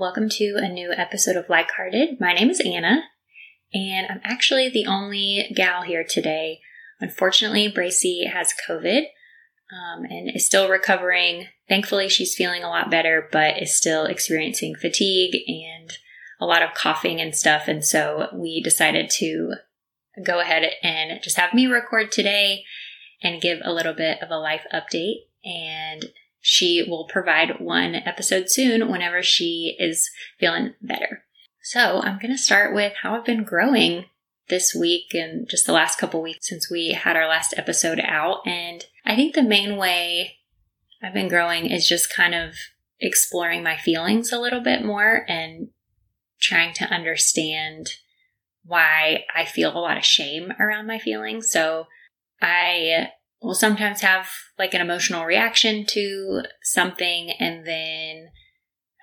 welcome to a new episode of Like Hearted. My name is Anna, and I'm actually the only gal here today. Unfortunately, Bracy has COVID um, and is still recovering. Thankfully, she's feeling a lot better, but is still experiencing fatigue and a lot of coughing and stuff. And so we decided to go ahead and just have me record today and give a little bit of a life update. She will provide one episode soon whenever she is feeling better. So I'm going to start with how I've been growing this week and just the last couple weeks since we had our last episode out. And I think the main way I've been growing is just kind of exploring my feelings a little bit more and trying to understand why I feel a lot of shame around my feelings. So I will sometimes have like an emotional reaction to something and then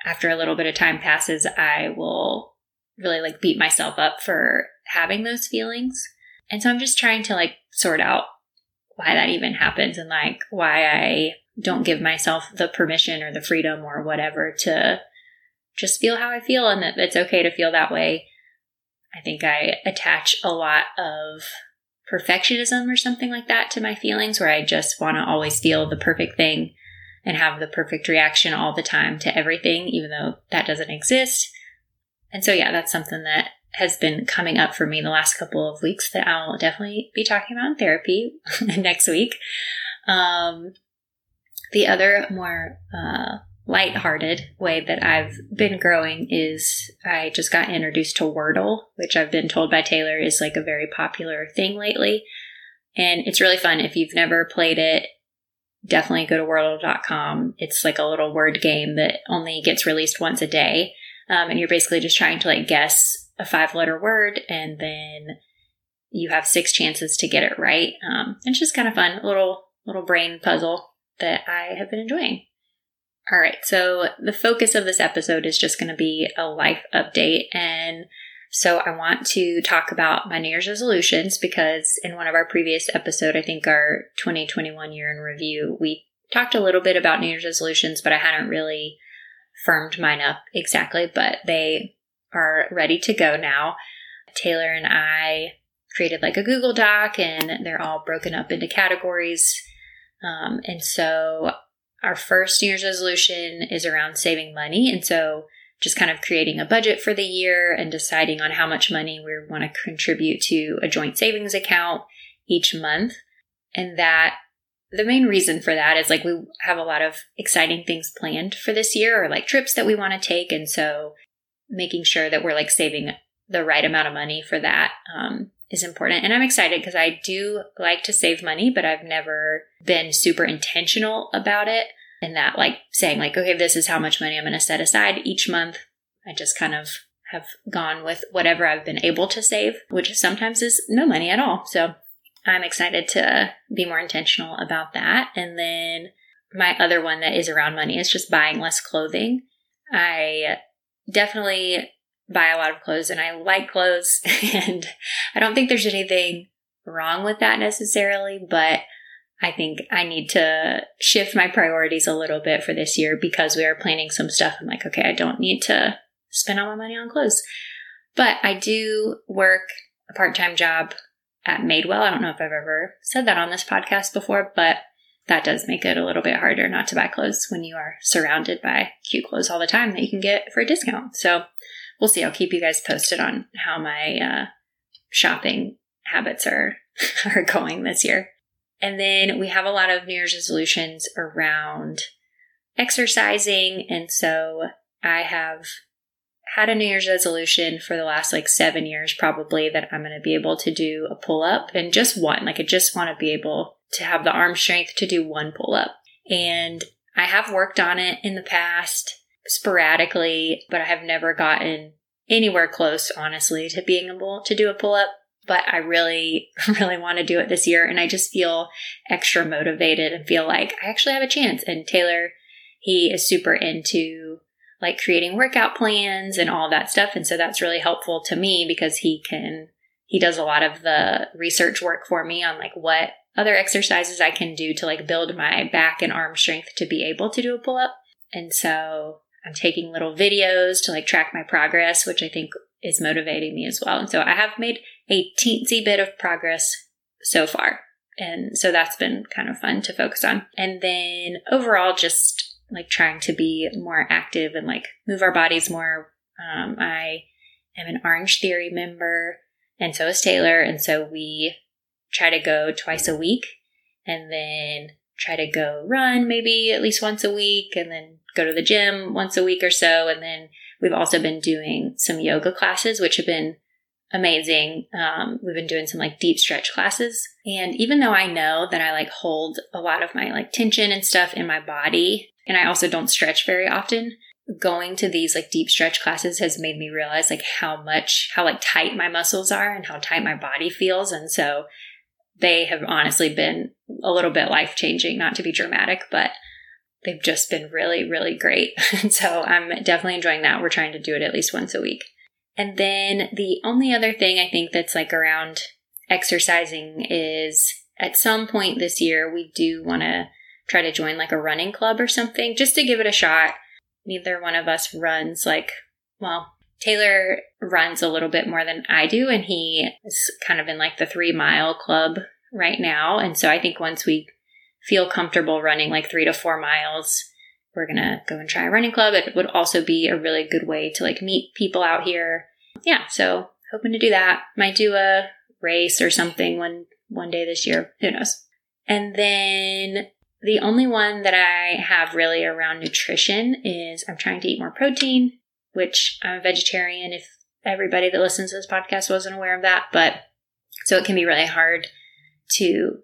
after a little bit of time passes i will really like beat myself up for having those feelings. And so i'm just trying to like sort out why that even happens and like why i don't give myself the permission or the freedom or whatever to just feel how i feel and that it's okay to feel that way. I think i attach a lot of perfectionism or something like that to my feelings where I just want to always feel the perfect thing and have the perfect reaction all the time to everything, even though that doesn't exist. And so, yeah, that's something that has been coming up for me the last couple of weeks that I'll definitely be talking about in therapy next week. Um, the other more uh, lighthearted way that I've been growing is I just got introduced to Wordle, which I've been told by Taylor is like a very popular thing lately. And it's really fun. If you've never played it, definitely go to wordle.com. It's like a little word game that only gets released once a day. Um, and you're basically just trying to like guess a five letter word and then you have six chances to get it right. Um, it's just kind of fun, little, little brain puzzle that I have been enjoying. All right, so the focus of this episode is just going to be a life update. And so I want to talk about my New Year's resolutions because in one of our previous episode, I think our 2021 year in review, we talked a little bit about New Year's resolutions, but I hadn't really firmed mine up exactly, but they are ready to go now. Taylor and I created like a Google Doc and they're all broken up into categories. Um, and so our first New Year's resolution is around saving money. And so just kind of creating a budget for the year and deciding on how much money we want to contribute to a joint savings account each month. And that the main reason for that is like we have a lot of exciting things planned for this year or like trips that we want to take. And so making sure that we're like saving the right amount of money for that um, is important. And I'm excited because I do like to save money, but I've never been super intentional about it. And that, like saying, like, okay, this is how much money I'm going to set aside each month. I just kind of have gone with whatever I've been able to save, which sometimes is no money at all. So I'm excited to be more intentional about that. And then my other one that is around money is just buying less clothing. I definitely buy a lot of clothes and I like clothes and I don't think there's anything wrong with that necessarily, but I think I need to shift my priorities a little bit for this year because we are planning some stuff. I'm like, okay, I don't need to spend all my money on clothes. But I do work a part time job at Madewell. I don't know if I've ever said that on this podcast before, but that does make it a little bit harder not to buy clothes when you are surrounded by cute clothes all the time that you can get for a discount. So we'll see. I'll keep you guys posted on how my uh, shopping habits are are going this year. And then we have a lot of New Year's resolutions around exercising. And so I have had a New Year's resolution for the last like seven years, probably, that I'm going to be able to do a pull up and just one. Like, I just want to be able to have the arm strength to do one pull up. And I have worked on it in the past sporadically, but I have never gotten anywhere close, honestly, to being able to do a pull up. But I really, really want to do it this year. And I just feel extra motivated and feel like I actually have a chance. And Taylor, he is super into like creating workout plans and all that stuff. And so that's really helpful to me because he can, he does a lot of the research work for me on like what other exercises I can do to like build my back and arm strength to be able to do a pull up. And so I'm taking little videos to like track my progress, which I think is motivating me as well. And so I have made a teensy bit of progress so far. And so that's been kind of fun to focus on. And then overall, just like trying to be more active and like move our bodies more. Um, I am an Orange Theory member, and so is Taylor. And so we try to go twice a week and then try to go run maybe at least once a week and then go to the gym once a week or so. And then we've also been doing some yoga classes, which have been amazing. Um, we've been doing some like deep stretch classes. And even though I know that I like hold a lot of my like tension and stuff in my body, and I also don't stretch very often, going to these like deep stretch classes has made me realize like how much, how like tight my muscles are and how tight my body feels. And so they have honestly been a little bit life changing, not to be dramatic, but they've just been really, really great. And so I'm definitely enjoying that. We're trying to do it at least once a week. And then the only other thing I think that's like around exercising is at some point this year, we do want to try to join like a running club or something just to give it a shot. Neither one of us runs like, well, Taylor runs a little bit more than I do, and he is kind of in like the three mile club right now. And so I think once we feel comfortable running like three to four miles, we're gonna go and try a running club. It would also be a really good way to like meet people out here. Yeah, so hoping to do that. Might do a race or something one one day this year. Who knows? And then the only one that I have really around nutrition is I'm trying to eat more protein which I'm a vegetarian if everybody that listens to this podcast wasn't aware of that. But so it can be really hard to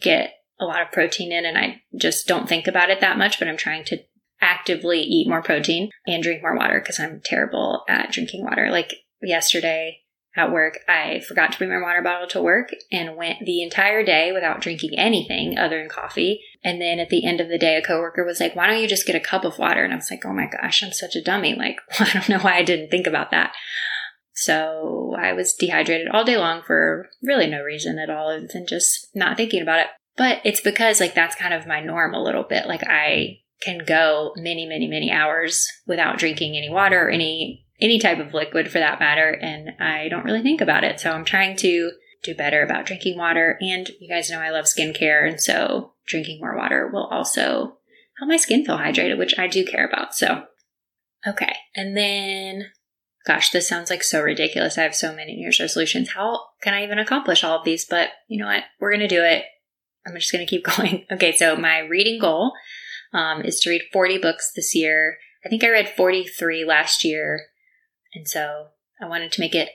get a lot of protein in, and I just don't think about it that much, but I'm trying to actively eat more protein and drink more water because I'm terrible at drinking water. Like yesterday, at work, I forgot to bring my water bottle to work and went the entire day without drinking anything other than coffee. And then at the end of the day, a coworker was like, why don't you just get a cup of water? And I was like, oh my gosh, I'm such a dummy. Like, I don't know why I didn't think about that. So I was dehydrated all day long for really no reason at all other than just not thinking about it. But it's because like that's kind of my norm a little bit. Like I can go many, many, many hours without drinking any water or any any type of liquid for that matter, and I don't really think about it. So I'm trying to do better about drinking water. And you guys know I love skincare, and so drinking more water will also help my skin feel hydrated, which I do care about. So, okay. And then, gosh, this sounds like so ridiculous. I have so many New Year's resolutions. How can I even accomplish all of these? But you know what? We're to do it. I'm just going to keep going. Okay, so my reading goal um, is to read 40 books this year. I think I read 43 last year. And so I wanted to make it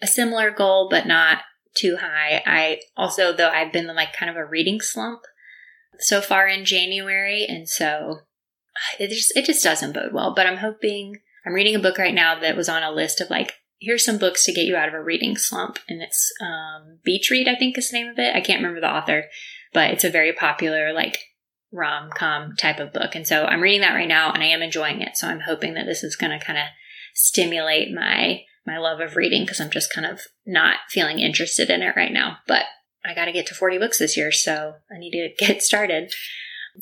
a similar goal, but not too high. I also, though, I've been like kind of a reading slump so far in January. And so it just, it just doesn't bode well, but I'm hoping I'm reading a book right now that was on a list of like, here's some books to get you out of a reading slump. And it's, um, Beach Read, I think is the name of it. I can't remember the author, but it's a very popular, like, rom com type of book. And so I'm reading that right now and I am enjoying it. So I'm hoping that this is going to kind of stimulate my my love of reading because I'm just kind of not feeling interested in it right now. But I got to get to 40 books this year, so I need to get started.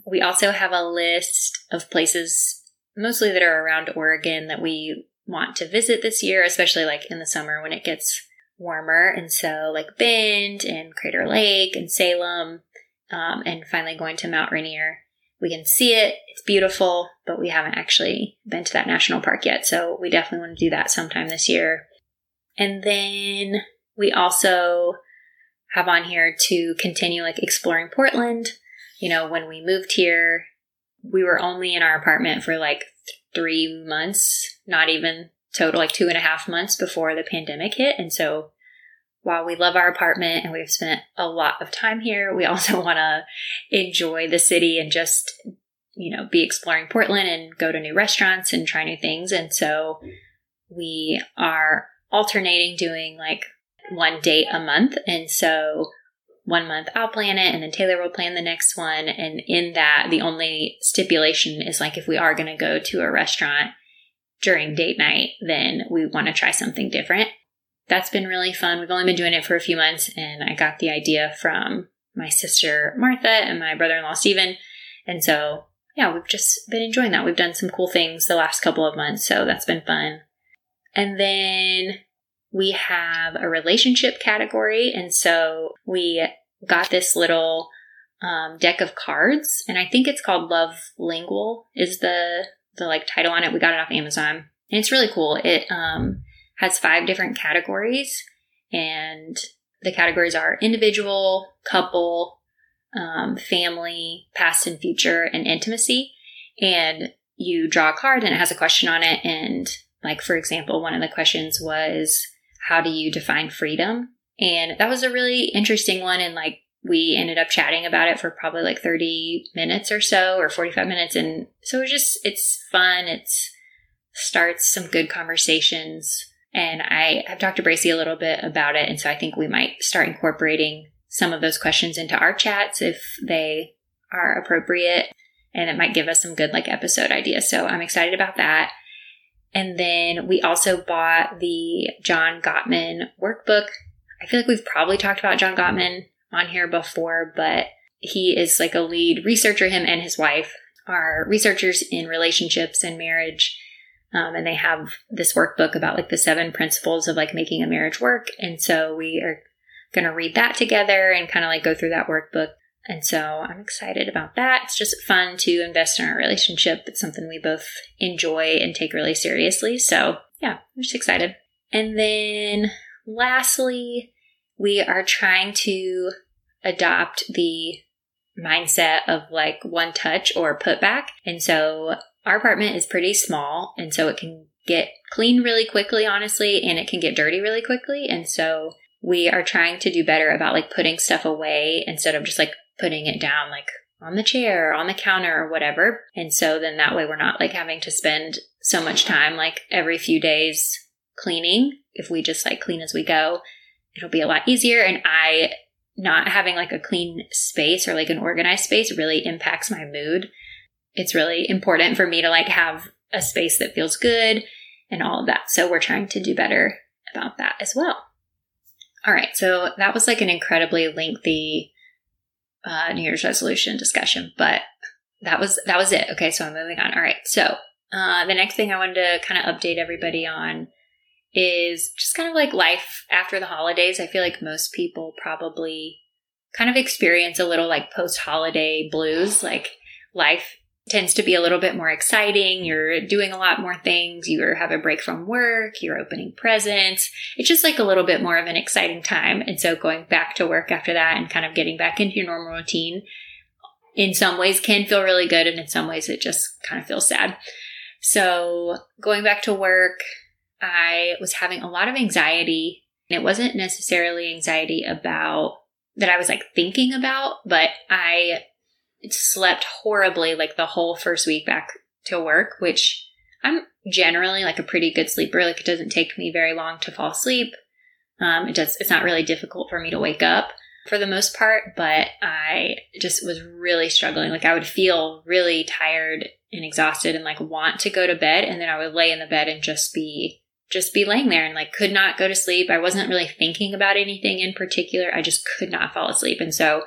We also have a list of places, mostly that are around Oregon, that we want to visit this year, especially like in the summer when it gets warmer. And so, like Bend and Crater Lake and Salem, um, and finally going to Mount Rainier we can see it. It's beautiful, but we haven't actually been to that national park yet. So we definitely want to do that sometime this year. And then we also have on here to continue like exploring Portland. You know, when we moved here, we were only in our apartment for like three months, not even total, like two and a half months before the pandemic hit. And so while we love our apartment and we've spent a lot of time here, we also want to enjoy the city and just, you know, be exploring Portland and go to new restaurants and try new things. And so we are alternating doing like one date a month. And so one month I'll plan it and then Taylor will plan the next one. And in that, the only stipulation is like if we are going to go to a restaurant during date night, then we want to try something different that's been really fun. We've only been doing it for a few months, and I got the idea from my sister Martha and my brother in law Stephen. And so, yeah, we've just been enjoying that. We've done some cool things the last couple of months, so that's been fun. And then we have a relationship category. And so we got this little um, deck of cards, and I think it's called Love Lingual is the the like title on it. We got it off Amazon, and it's really cool. It um, has five different categories, and the categories are individual, couple, um, family, past and future, and intimacy. And you draw a card, and it has a question on it. And like for example, one of the questions was, "How do you define freedom?" And that was a really interesting one, and like we ended up chatting about it for probably like 30 minutes or so or 45 minutes and so it's just it's fun it's starts some good conversations and i have talked to bracy a little bit about it. And so i think we might start incorporating some of those questions into our chats if they are appropriate. And it might give us some good like episode ideas. So i'm excited about that. And then we also bought the john gottman workbook. I feel like we've probably talked about john gottman on here before, but he is like a lead researcher. Him and his wife are researchers in relationships and marriage. Um, and they have this workbook about like the seven principles of like making a marriage work. And so we are going to read that together and kind of like go through that workbook. And so I'm excited about that. It's just fun to invest in our relationship. It's something we both enjoy and take really seriously. So yeah, I'm just excited. And then lastly, we are trying to adopt the mindset of like one touch or put back. And so our apartment is pretty small. And so it can get clean really quickly, honestly, and it can get dirty really quickly. And so we are trying to do better about like putting stuff away instead of just like putting it down like on the chair, or on the counter, or whatever. And so then that way we're not like having to spend so much time like every few days cleaning if we just like clean as we go it'll be a lot easier. And I, not having like a clean space or like an organized space really impacts my mood. It's really important for me to like have a space that feels good and all of that. So we're trying to do better about that as well. All right. So that was like an incredibly lengthy uh, New Year's resolution discussion, but that was that was it. Okay, so I'm moving on. All right. So uh, the next thing I wanted to kind of update everybody on is just kind of like life after the holidays. I feel like most people probably kind of experience a little like post holiday blues. Like life tends to be a little bit more exciting. You're doing a lot more things. You have a break from work. You're opening presents. It's just like a little bit more of an exciting time. And so going back to work after that and kind of getting back into your normal routine in some ways can feel really good. And in some ways it just kind of feels sad. So going back to work, I was having a lot of anxiety. And it wasn't necessarily anxiety about that I was like thinking about, but I slept horribly like the whole first week back to work, which I'm generally like a pretty good sleeper. Like it doesn't take me very long to fall asleep. Um, it does, it's not really difficult for me to wake up for the most part, but I just was really struggling. Like I would feel really tired and exhausted and like want to go to bed. And then I would lay in the bed and just be just be laying there and like could not go to sleep. I wasn't really thinking about anything in particular. I just could not fall asleep. And so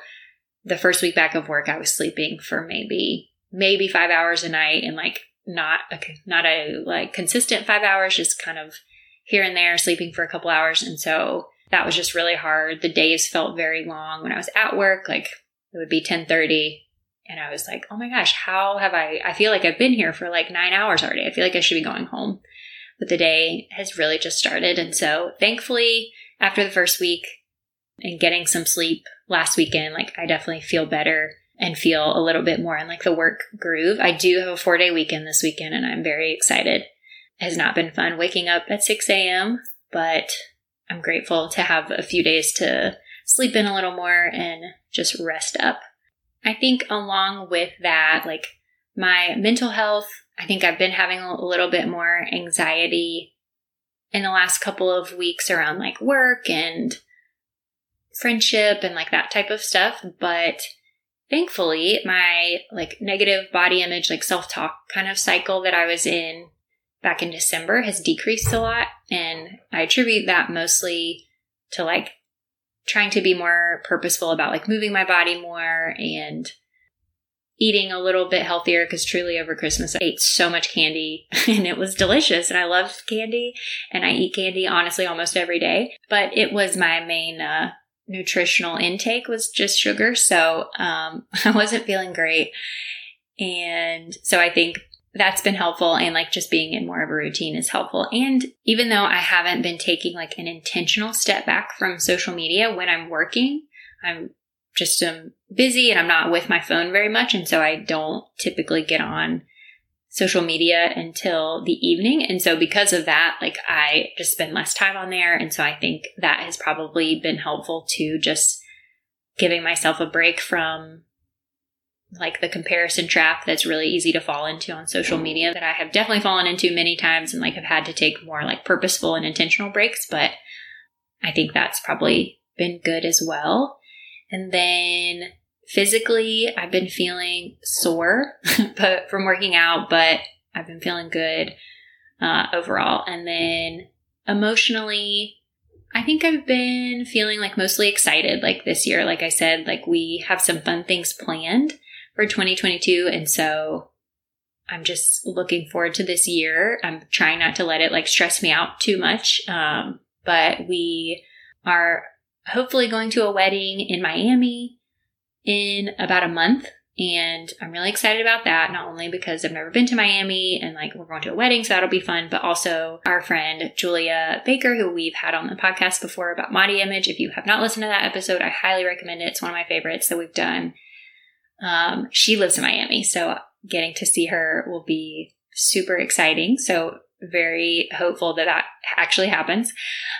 the first week back of work, I was sleeping for maybe, maybe five hours a night and like not a, not a like consistent five hours, just kind of here and there sleeping for a couple hours. And so that was just really hard. The days felt very long when I was at work. Like it would be 1030 and I was like, oh my gosh, how have I, I feel like I've been here for like nine hours already. I feel like I should be going home but the day has really just started. And so thankfully, after the first week and getting some sleep last weekend, like I definitely feel better and feel a little bit more in like the work groove. I do have a four day weekend this weekend and I'm very excited. It has not been fun waking up at 6 a.m., but I'm grateful to have a few days to sleep in a little more and just rest up. I think along with that, like my mental health I think I've been having a little bit more anxiety in the last couple of weeks around like work and friendship and like that type of stuff. But thankfully, my like negative body image, like self talk kind of cycle that I was in back in December has decreased a lot. And I attribute that mostly to like trying to be more purposeful about like moving my body more and eating a little bit healthier because truly over Christmas I ate so much candy and it was delicious and I love candy and I eat candy honestly almost every day. But it was my main uh, nutritional intake was just sugar. So um, I wasn't feeling great. And so I think that's been helpful and like just being in more of a routine is helpful. And even though I haven't been taking like an intentional step back from social media when I'm working, I'm just um, busy and I'm not with my phone very much. And so I don't typically get on social media until the evening. And so because of that, like I just spend less time on there. And so I think that has probably been helpful to just giving myself a break from like the comparison trap that's really easy to fall into on social media that I have definitely fallen into many times and like have had to take more like purposeful and intentional breaks. But I think that's probably been good as well. And then physically, I've been feeling sore but from working out, but I've been feeling good uh, overall. And then emotionally, I think I've been feeling like mostly excited like this year. Like I said, like we have some fun things planned for 2022. And so I'm just looking forward to this year. I'm trying not to let it like stress me out too much. Um, but we are hopefully going to a wedding in Miami in about a month. And I'm really excited about that, not only because I've never been to Miami and like we're going to a wedding, so that'll be fun, but also our friend Julia Baker, who we've had on the podcast before about Body Image. If you have not listened to that episode, I highly recommend it. It's one of my favorites that we've done. Um, she lives in Miami, so getting to see her will be super exciting. So very hopeful that that actually happens.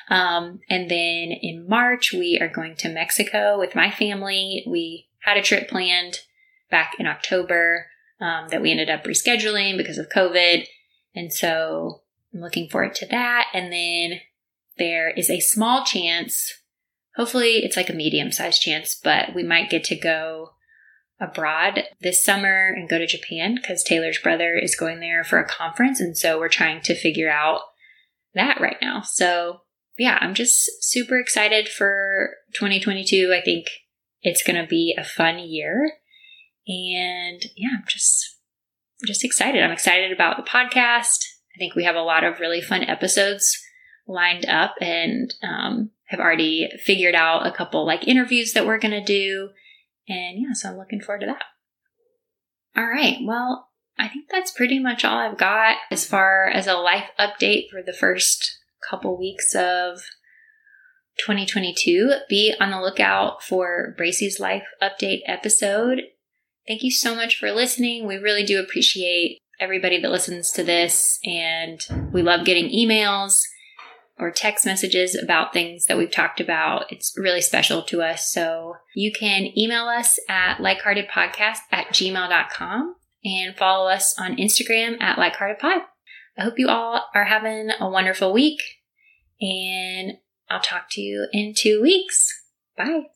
Um, and then in March, we are going to Mexico with my family. We had a trip planned back in October um, that we ended up rescheduling because of COVID. And so I'm looking forward to that. And then there is a small chance, hopefully it's like a medium sized chance, but we might get to go abroad this summer and go to Japan because Taylor's brother is going there for a conference. And so we're trying to figure out that right now. So yeah, I'm just super excited for 2022. I think it's going to be a fun year. And yeah, I'm just, just excited. I'm excited about the podcast. I think we have a lot of really fun episodes lined up and um, have already figured out a couple like interviews that we're going to do and yeah, so I'm looking forward to that. All right. Well, I think that's pretty much all I've got as far as a life update for the first couple weeks of 2022. Be on the lookout for Bracey's life update episode. Thank you so much for listening. We really do appreciate everybody that listens to this, and we love getting emails or text messages about things that we've talked about. It's really special to us. So you can email us at likeheartedpodcast at gmail.com and follow us on Instagram at likeheartedpod. I hope you all are having a wonderful week and I'll talk to you in two weeks. Bye.